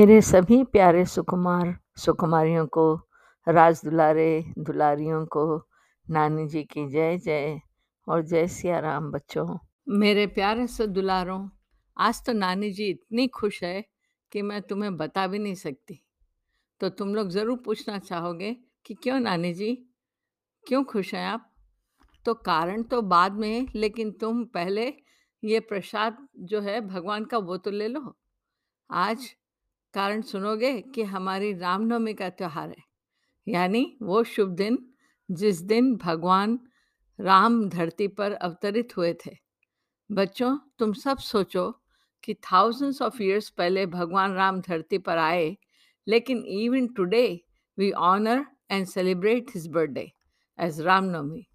मेरे सभी प्यारे सुकुमार, सुकुमारियों को, राज दुलारे, दुलारियों को, नानी जी की जय जय। और जय सिया राम बच्चों। मेरे प्यारे से दुलारों, आज तो नानी जी इतनी खुश है कि मैं तुम्हें बता भी नहीं सकती। तो तुम लोग ज़रूर पूछना चाहोगे कि क्यों नानी जी? क्यों खुश हैं आप? तो कारण तो बाद में लेकिन तुम पहले ये प्रसाद जो है, भगवान का वो तो ले लो। आज कारण सुनोगे कि हमारी रामनवमी का त्यौहार है। यानी वो शुभ दिन, जिस दिन भगवान राम धरती पर अवतरित हुए थे। बच्चों, तुम सब सोचो कि थाउजेंड्स ऑफ़ इयर्स पहले भगवान राम धरती पर आए, लेकिन even today we honour and celebrate his birthday as Ramnavami.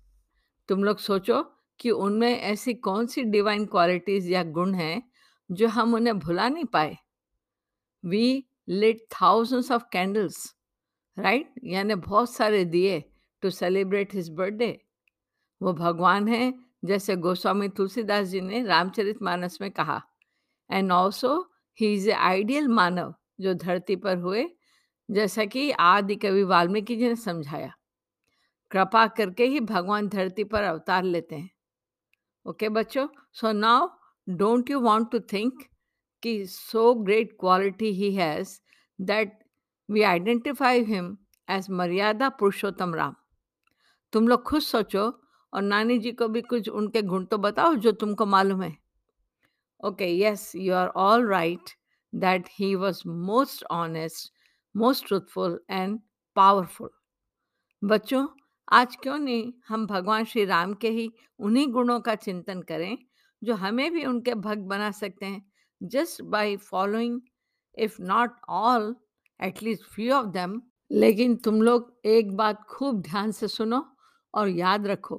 तुम लोग सोचो कि उनमें ऐसी कौन सी डिवाइन क्वालिटीज या गुण हैं जो हम उन्हें भुला नहीं पाए? We lit thousands of candles, right? यानी बहुत सारे दिए टू सेलिब्रेट हिज बर्थडे। वो भगवान है, जैसे गोस्वामी तुलसीदास जी ने रामचरित मानस में कहा। And also he is a ideal मानव जो धरती पर हुए, जैसा कि आदि कवि वाल्मीकि जी ने समझाया। कृपा करके ही भगवान धरती पर अवतार लेते हैं। ओके बच्चों? So now don't you want to think कि so great quality he has that we identify him as Maryada Purushottam Ram तुम लोग खुद सोचो और नानी जी को भी कुछ उनके गुण तो बताओ जो तुमको मालूम है। Okay yes you are all right that he was most honest most truthful and powerful बच्चों, आज क्यों नहीं हम भगवान श्री राम के ही उन्हीं गुणों का चिंतन करें जो हमें भी उनके भक्त बना सकते हैं just by following if not all at least few of them लेकिन तुम लोग एक बात खूब ध्यान से सुनो और याद रखो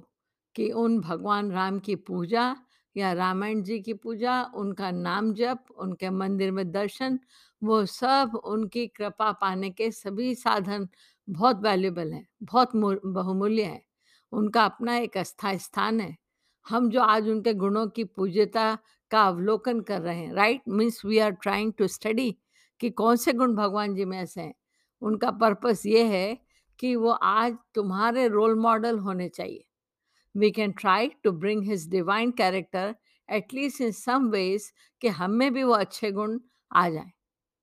कि उन भगवान राम की पूजा या रामायण जी की पूजा, उनका नाम जप, उनके मंदिर में दर्शन, वो सब उनकी कृपा पाने के सभी साधन बहुत वैल्यूबल हैं, बहुत बहुमूल्य हैं। उनका अपना एक अस्थायी स्थान है। हम जो आज उनके गुणों की पूज्यता का अवलोकन कर रहे हैं right means we are trying to study कि कौन से गुण भगवान जी में ऐसे हैं। उनका पर्पस ये है कि वो आज तुम्हारे रोल मॉडल होने चाहिए। We can try to bring his divine character at least in some ways कि हम में भी वो अच्छे गुण आ जाए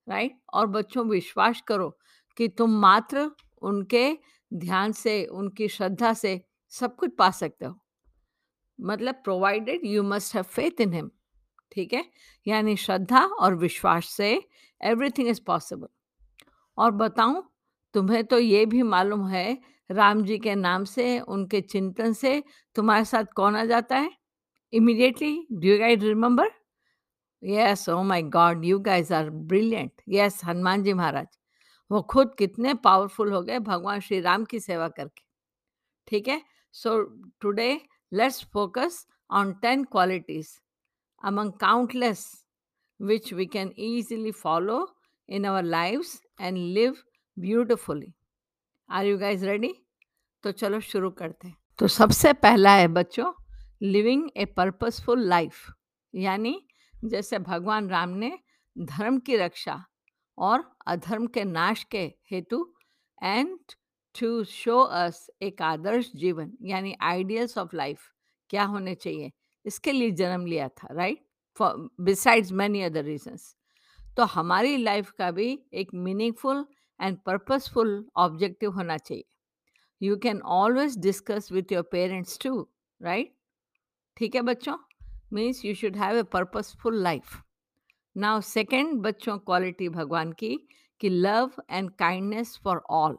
राइट और बच्चों, विश्वास करो कि तुम मात्र उनके ध्यान से, उनकी श्रद्धा से सब कुछ पा सकते हो। मतलब provided you must have faith in him ठीक है? यानी श्रद्धा और विश्वास से एवरीथिंग इज़ पॉसिबल और बताऊँ, तुम्हें तो ये भी मालूम है, राम जी के नाम से, उनके चिंतन से तुम्हारे साथ कौन आ जाता है? Immediately do you guide remember yes oh my god you guys are brilliant yes Hanuman ji Maharaj. वो खुद कितने पावरफुल हो गए भगवान श्री राम की सेवा करके। ठीक है? So today let's focus on ten qualities among countless, which we can easily follow in our lives and live beautifully. Are you guys ready? तो चलो शुरू करते हैं तो सबसे पहला है बच्चों लिविंग ए पर्पसफुल लाइफ यानी जैसे भगवान राम ने धर्म की रक्षा और अधर्म के नाश के हेतु एंड टू शो अस एक आदर्श जीवन, यानी आइडियल्स ऑफ़ लाइफ क्या होने चाहिए? इसके लिए जन्म लिया था right for besides many other reasons तो हमारी लाइफ का भी एक मीनिंगफुल एंड पर्पसफुल ऑब्जेक्टिव होना चाहिए। You can always discuss with your parents to right ठीक है बच्चों? Means you should have a purposeful life now second बच्चों क्वालिटी भगवान की कि love and kindness for all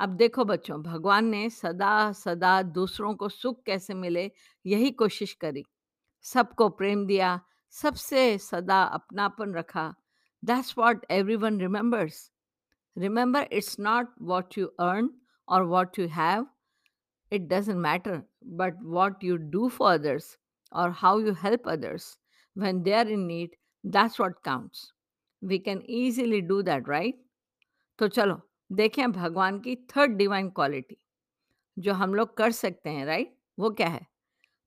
अब देखो बच्चों, भगवान ने सदा सदा दूसरों को सुख कैसे मिले, यही कोशिश करी। सबको प्रेम दिया, सबसे सदा अपनापन रखा। That's what everyone remembers remember it's not what you earn or what you have it doesn't matter but what you do for others or how you help others when they are in need that's what counts we can easily do that right तो चलो देखें भगवान की third divine quality जो हम लोग कर सकते हैं राइट वो क्या है?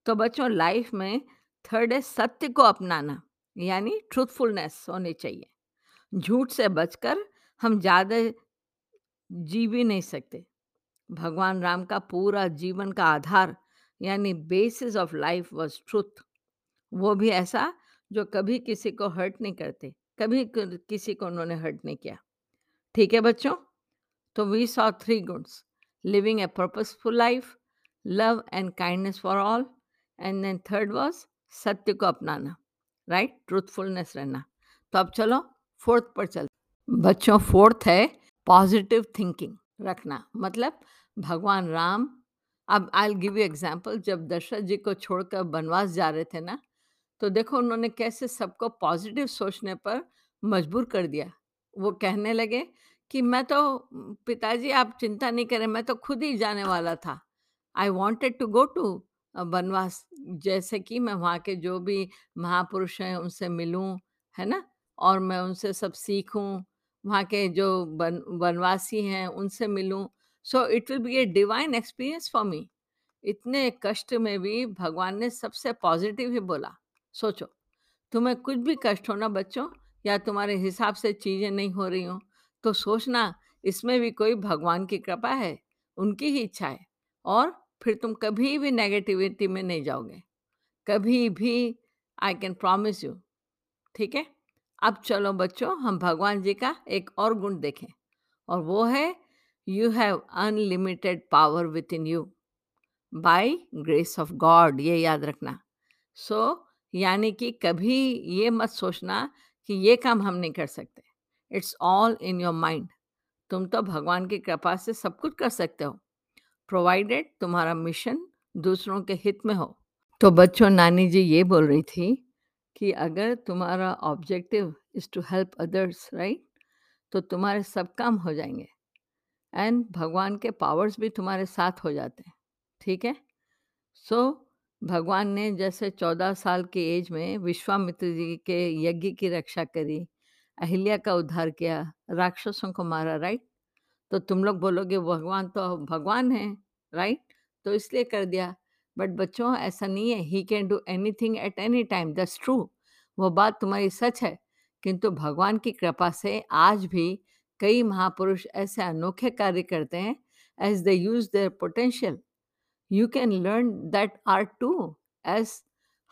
तो बच्चों लाइफ में थर्ड है सत्य को अपनाना, यानी ट्रूथफुलनेस होनी चाहिए। झूठ से बचकर हम ज़्यादा जी भी नहीं सकते। भगवान राम का पूरा जीवन का आधार, यानी basis of life was truth वो भी ऐसा जो कभी किसी को हर्ट नहीं करते, कभी किसी को उन्होंने हर्ट नहीं किया। ठीक है बच्चों? तो we saw three goods living a purposeful life love and kindness for all and then third was सत्य को अपनाना राइट ट्रूथफुलनेस रहना तो अब चलो फोर्थ पर चल। बच्चों फोर्थ है पॉजिटिव थिंकिंग रखना। मतलब भगवान राम, अब आई गिव यू एग्ज़ाम्पल जब दशरथ जी को छोड़कर वनवास जा रहे थे ना तो देखो उन्होंने कैसे सबको पॉजिटिव सोचने पर मजबूर कर दिया। वो कहने लगे कि मैं तो पिताजी आप चिंता नहीं करें, मैं तो खुद ही जाने वाला था। I wanted to go to वनवास जैसे कि मैं वहाँ के जो भी महापुरुष हैं, उनसे मिलूं, है ना? और मैं उनसे सब सीखूं, वहाँ के जो वन वनवासी हैं, उनसे मिलूं। So it will be a divine experience for me इतने कष्ट में भी भगवान ने सबसे पॉजिटिव ही बोला, सोचो। तुम्हें कुछ भी कष्ट हो ना बच्चों, या तुम्हारे हिसाब से चीज़ें नहीं हो रही हो तो सोचना इसमें भी कोई भगवान की कृपा है उनकी ही इच्छा है और फिर तुम कभी भी नेगेटिविटी में नहीं जाओगे। कभी भी आई कैन प्रॉमिस यू ठीक है? अब चलो बच्चों हम भगवान जी का एक और गुण देखें और वो है you have unlimited power within you by grace of God ये याद रखना। सो so, यानी कि कभी ये मत सोचना कि ये काम हम नहीं कर सकते। It's all in your mind. तुम तो भगवान की कृपा से सब कुछ कर सकते हो। प्रोवाइडेड तुम्हारा मिशन दूसरों के हित में हो। तो बच्चों नानी जी ये बोल रही थी कि अगर तुम्हारा objective is to help others right तो तुम्हारे सब काम हो जाएँगे। एंड भगवान के पावर्स भी तुम्हारे साथ हो जाते हैं ठीक है? सो so, भगवान ने जैसे चौदह साल की एज में विश्वामित्र जी के यज्ञ की रक्षा करी अहिल्या का उद्धार किया, राक्षसों को मारा राइट तो तुम लोग बोलोगे, भगवान तो भगवान है राइट तो इसलिए कर दिया। बट बच्चों, ऐसा नहीं है। He can do anything at any time that's true वो बात तुम्हारी सच है। किंतु भगवान की कृपा से आज भी कई महापुरुष ऐसे अनोखे कार्य करते हैं as they use their potential you can learn that art too as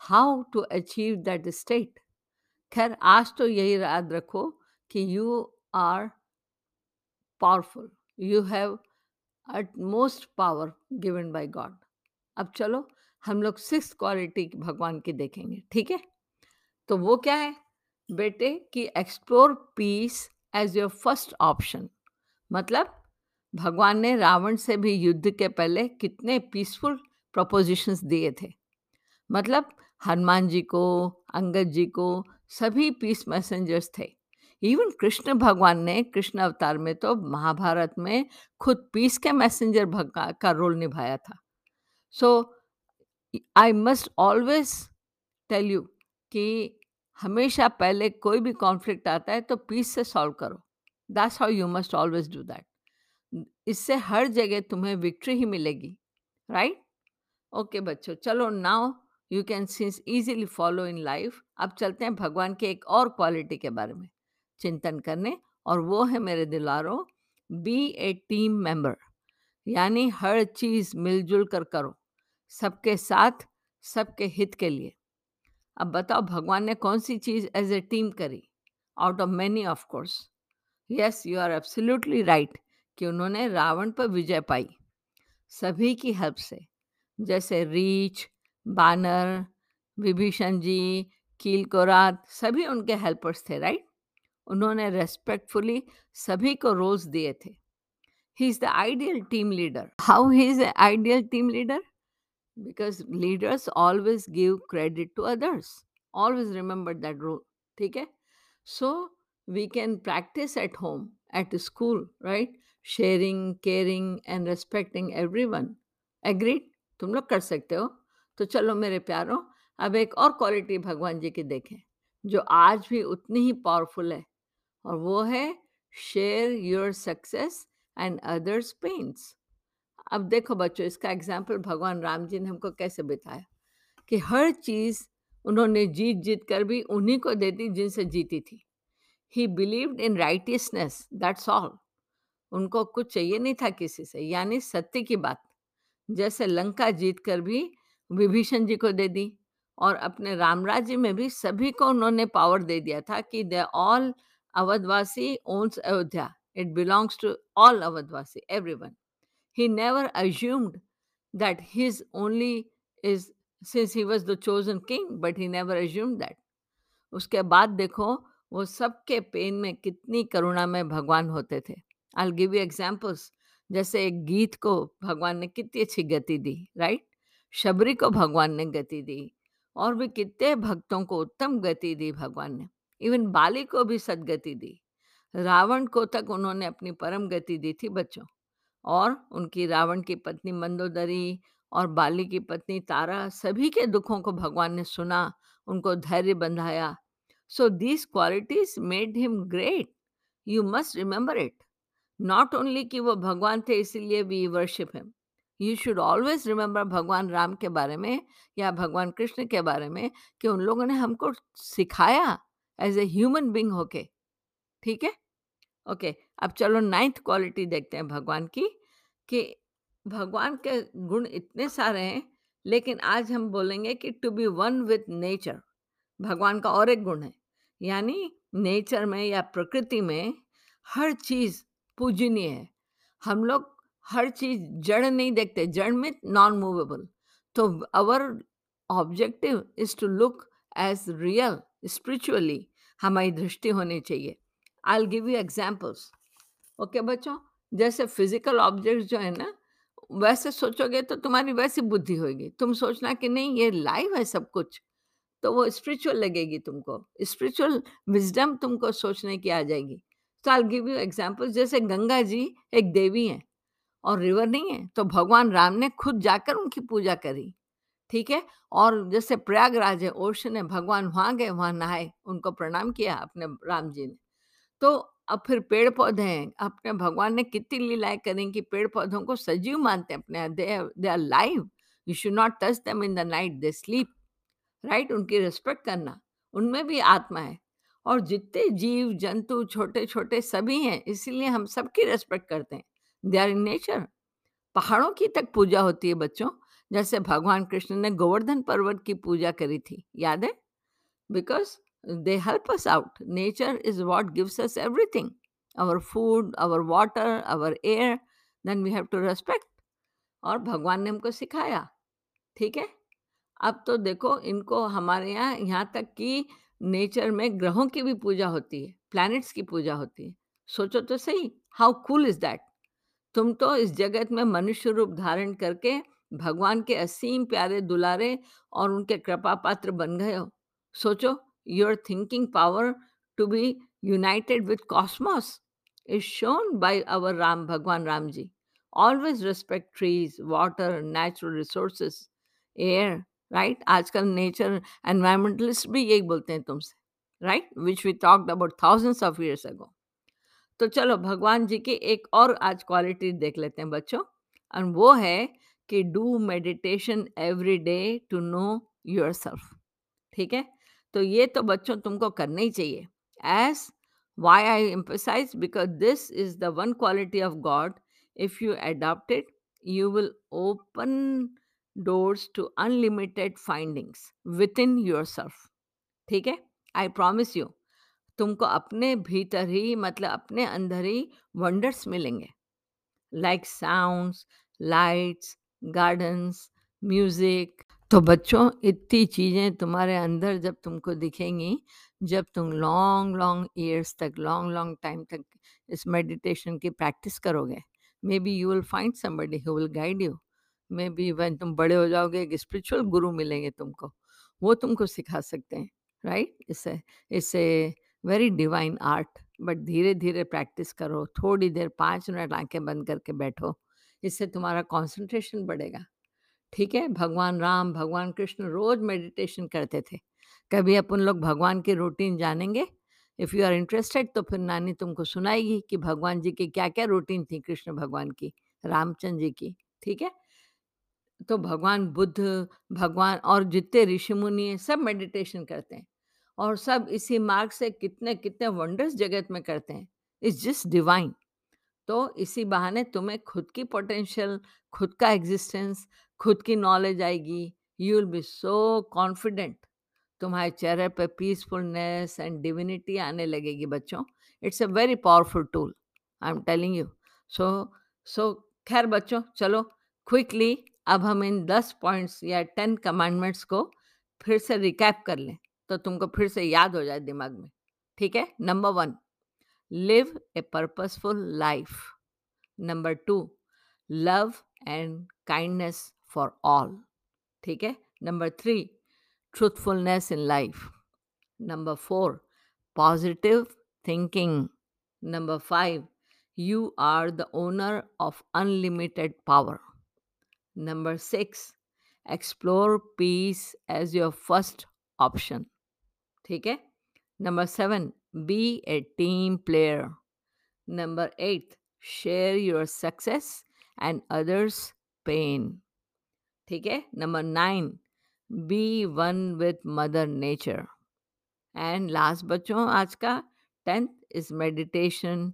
how to achieve that state. खैर, आज तो यही याद रखो कि you are powerful you have utmost power given by God अब चलो, हम लोग सिक्स क्वालिटी भगवान की देखेंगे, ठीक है? तो वो क्या है? बेटे, कि explore peace as your first option मतलब भगवान ने रावण से भी युद्ध के पहले कितने पीसफुल प्रपोजिशंस दिए थे। मतलब हनुमान जी को, अंगद जी को सभी पीस मैसेंजर्स थे। इवन कृष्ण भगवान ने कृष्ण अवतार में तो महाभारत में खुद पीस के मैसेंजर भगवा का रोल निभाया था। So I must always tell you कि हमेशा पहले कोई भी कॉन्फ्लिक्ट आता है तो पीस से सॉल्व करो। That's how you must always do that इससे हर जगह तुम्हें विक्ट्री ही मिलेगी। Right right? ओके okay, बच्चों चलो now you can scenes easily follow in life अब चलते हैं भगवान के एक और क्वालिटी के बारे में। चिंतन करने, और वो है मेरे दिलारो बी ए टीम मेंबर यानी हर चीज़ मिलजुल कर करो, सबके साथ, सबके हित के लिए। अब बताओ, भगवान ने कौन सी चीज़ एज ए टीम करी? Out of many of course yes you are absolutely right कि उन्होंने रावण पर विजय पाई, सभी की हेल्प से, जैसे रीछ बानर, विभीषण जी, कील कोरात, सभी उनके हेल्पर्स थे राइट उन्होंने रेस्पेक्टफुली सभी को रोल्स दिए थे। He is the ideal team leader how he is ideal team leader because leaders always give credit to others always remember that role ठीक है? So we can practice at home at school right sharing caring and respecting everyone agreed तुम लोग कर सकते हो। तो चलो मेरे प्यारों, अब एक और क्वालिटी भगवान जी की देखें, जो आज भी उतनी ही पावरफुल है, और वो है share your success and others pains अब देखो बच्चों, इसका एग्ज़ाम्पल भगवान राम जी ने हमको कैसे बिताया, कि हर चीज़ उन्होंने जीत जीत कर भी उन्हीं को देती जिनसे जीती थी। He believed in righteousness that's all उनको कुछ चाहिए नहीं था किसी से, यानी सत्य की बात, जैसे लंका जीत कर भी विभीषण जी को दे दी और अपने राम राज्य में भी सभी को उन्होंने पावर दे दिया था कि they all अवधवासी owns Ayodhya. It belongs to all अवधवासी everyone he never assumed that his only is, since he was the chosen king, but he never assumed that. उसके बाद देखो, वो सबके पेन में कितनी करुणा में भगवान होते थे। आई गिव यू एग्जाम्पल्स जैसे एक गीत को भगवान ने कितनी अच्छी गति दी राइट शबरी को भगवान ने गति दी और भी कितने भक्तों को उत्तम गति दी भगवान ने। इवन बाली को भी सदगति दी। रावण को तक उन्होंने अपनी परम गति दी थी बच्चों और उनकी रावण की पत्नी मंदोदरी और बाली की पत्नी तारा सभी के दुखों को भगवान ने सुना, उनको धैर्य बंधाया। So these qualities made him great you must remember it not only कि वो भगवान थे, इसीलिए we worship him you should always remember भगवान राम के बारे में या भगवान कृष्ण के बारे में कि उन लोगों ने हमको सिखाया एज ए ह्यूमन बींग होके। ठीक है? ओके अब चलो नाइन्थ क्वालिटी देखते हैं भगवान की कि भगवान के गुण इतने सारे हैं, लेकिन आज हम बोलेंगे कि to be one with nature भगवान का और एक गुण है। यानी नेचर में या प्रकृति में हर चीज़ पूजनीय है। हम लोग हर चीज़, जड़ नहीं देखते, जड़ में नॉन मूवेबल तो our objective is to look as real spiritually हमारी दृष्टि होनी चाहिए. I give you examples okay बच्चों, जैसे फ़िज़िकल ऑब्जेक्ट जो है ना, वैसे सोचोगे तो तुम्हारी वैसी बुद्धि होगी. तुम सोचना कि नहीं, ये लाइव है सब कुछ तो वो स्पिरिचुअल लगेगी तुमको. स्पिरिचुअल विजडम तुमको सोचने की आ जाएगी. तो आई गिव यू एग्ज़ाम्पल जैसे गंगा जी एक देवी है. और रिवर नहीं है तो भगवान राम ने खुद जाकर उनकी पूजा करी, ठीक है? और जैसे प्रयागराज है ओशन है, भगवान वहाँ गए, वहाँ नहाए, उनको प्रणाम किया अपने राम जी ने। तो अब फिर पेड़ पौधे हैं, अपने भगवान ने कितनी लीलाएँ करें कि पेड़ पौधों को सजीव मानते हैं अपने, they they are live, you should not touch them in the night, they sleep, right? उनकी रिस्पेक्ट करना, उनमें भी आत्मा है। और जितने जीव, जंतु छोटे छोटे सभी हैं, इसीलिए हम सबकी रेस्पेक्ट करते हैं। दे आर इन नेचर पहाड़ों की तक पूजा होती है, बच्चों। जैसे भगवान कृष्ण ने गोवर्धन पर्वत की पूजा करी थी, याद है? Because they help us out. Nature is what gives us everything. Our food our water our air then we have to respect और भगवान ने हमको सिखाया। ठीक है? अब तो देखो, इनको हमारे यहाँ यहाँ तक कि नेचर में ग्रहों की भी पूजा होती है प्लैनेट्स की पूजा होती है। सोचो तो सही हाउ कूल इज़ दैट तुम तो इस जगत में मनुष्य रूप धारण करके भगवान के असीम प्यारे दुलारे और उनके कृपा पात्र बन गए हो। सोचो your thinking power to be united with cosmos is shown by our Ram भगवान Ram ji always respect trees water natural resources air right आजकल नेचर एनवायरमेंटलिस्ट भी यही बोलते हैं तुमसे right which we talked about thousands of years ago तो चलो भगवान जी की एक और आज क्वालिटी देख लेते हैं बच्चों। और वो है कि do meditation every day to know yourself ठीक है? तो ये तो बच्चों तुमको करना ही चाहिए। As why I emphasise because this is the one quality of god. If you adopt it you will open doors to unlimited findings within yourself ठीक है? I promise you. तुमको अपने भीतर ही मतलब अपने अंदर ही वंडर्स मिलेंगे। Like sounds lights gardens music तो बच्चों, इतनी चीज़ें तुम्हारे अंदर जब तुमको दिखेंगी, जब तुम लॉन्ग लॉन्ग ईयर्स तक लॉन्ग लॉन्ग टाइम तक इस मेडिटेशन की प्रैक्टिस करोगे maybe you will find somebody who will guide you maybe one तुम बड़े हो जाओगे, एक स्पिरिचुअल गुरु मिलेंगे तुमको। वो तुमको सिखा सकते हैं राइट इससे इससे वेरी डिवाइन आर्ट बट धीरे धीरे प्रैक्टिस करो, थोड़ी देर पाँच मिनट आँखें बंद करके बैठो, इससे तुम्हारा कंसंट्रेशन बढ़ेगा। ठीक है? भगवान राम, भगवान कृष्ण रोज मेडिटेशन करते थे। कभी अपन लोग भगवान की रूटीन जानेंगे? इफ़ यू आर इंटरेस्टेड तो फिर नानी तुमको सुनाएगी कि भगवान जी की क्या क्या रूटीन थी कृष्ण भगवान की, रामचंद्र जी की। ठीक है? तो भगवान बुद्ध, भगवान और जितने ऋषि मुनि सब मेडिटेशन करते हैं। और सब इसी मार्ग से कितने कितने वंडर्स जगत में करते हैं। इट्स जस्ट डिवाइन तो इसी बहाने तुम्हें खुद की पोटेंशियल खुद का एग्जिस्टेंस खुद की नॉलेज आएगी। You will be so confident तुम्हारे चेहरे पे पीसफुलनेस एंड डिविनिटी आने लगेगी बच्चों। It's a very powerful tool I am telling you so so खैर बच्चों, चलो क्विकली अब हम इन दस पॉइंट्स या टेन कमांडमेंट्स को फिर से रिकैप कर लें। तो तुमको फिर से याद हो जाए दिमाग में, ठीक है? Number one live a purposeful life number two love and kindness for all ठीक है? Number three truthfulness in life number four positive thinking number five you are the owner of unlimited power number six explore peace as your first option ठीक है? Number seven be a team player number eight share your success and others pain ठीक है? Number nine be one with mother nature and last बच्चों, आज का tenth is meditation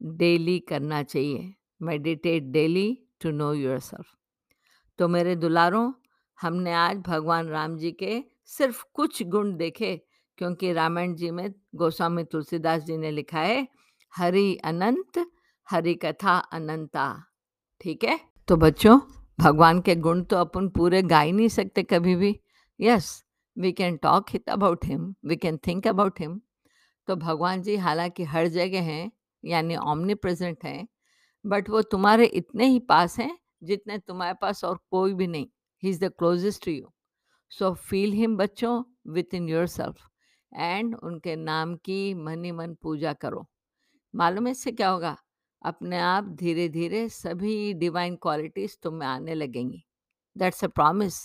daily करना चाहिए. Meditate daily to know yourself तो मेरे दुलारों, हमने आज भगवान राम जी के सिर्फ़ कुछ गुण देखे क्योंकि रामायण जी में गोस्वामी तुलसीदास जी ने लिखा है, हरि अनंत, हरि कथा अनंता। ठीक है? तो बच्चों, भगवान के गुण तो अपन पूरे गा ही नहीं सकते कभी भी। Yes we can talk hit about him we can think about him तो भगवान जी हालाँकि हर जगह हैं, यानी ऑमनी प्रेजेंट हैं बट वो तुम्हारे इतने ही पास हैं, जितने तुम्हारे पास और कोई भी नहीं। He is the closest to you so feel him बच्चों within yourself and उनके नाम की मन मन पूजा करो। मालूम है इससे क्या होगा? अपने आप धीरे धीरे सभी डिवाइन क्वालिटीज तुम में आने लगेंगी। That's a promise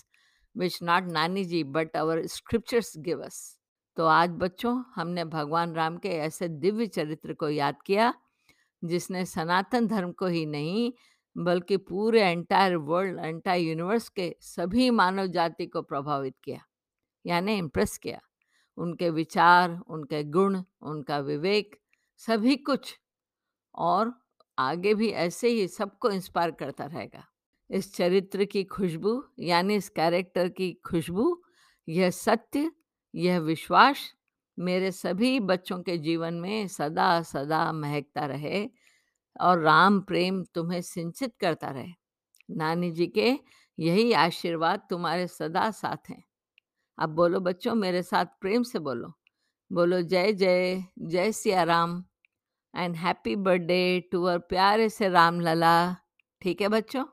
which not नानी जी but our scriptures give us तो आज बच्चों, हमने भगवान राम के ऐसे दिव्य चरित्र को याद किया, जिसने सनातन धर्म को ही नहीं, बल्कि पूरे एंटायर वर्ल्ड एंटायर यूनिवर्स के सभी मानव जाति को प्रभावित किया, यानी इम्प्रेस किया। उनके विचार, उनके गुण, उनका विवेक, सभी कुछ और आगे भी ऐसे ही सबको इंस्पायर करता रहेगा। इस चरित्र की खुशबू, यानी इस कैरेक्टर की खुशबू, यह सत्य, यह विश्वास मेरे सभी बच्चों के जीवन में सदा सदा महकता रहे और राम प्रेम तुम्हें सिंचित करता रहे। नानी जी के यही आशीर्वाद तुम्हारे सदा साथ हैं। अब बोलो बच्चों, मेरे साथ प्रेम से बोलो। बोलो, जय जय जय Siya Ram and happy birthday to uh प्यारे से राम लला ठीक है बच्चों?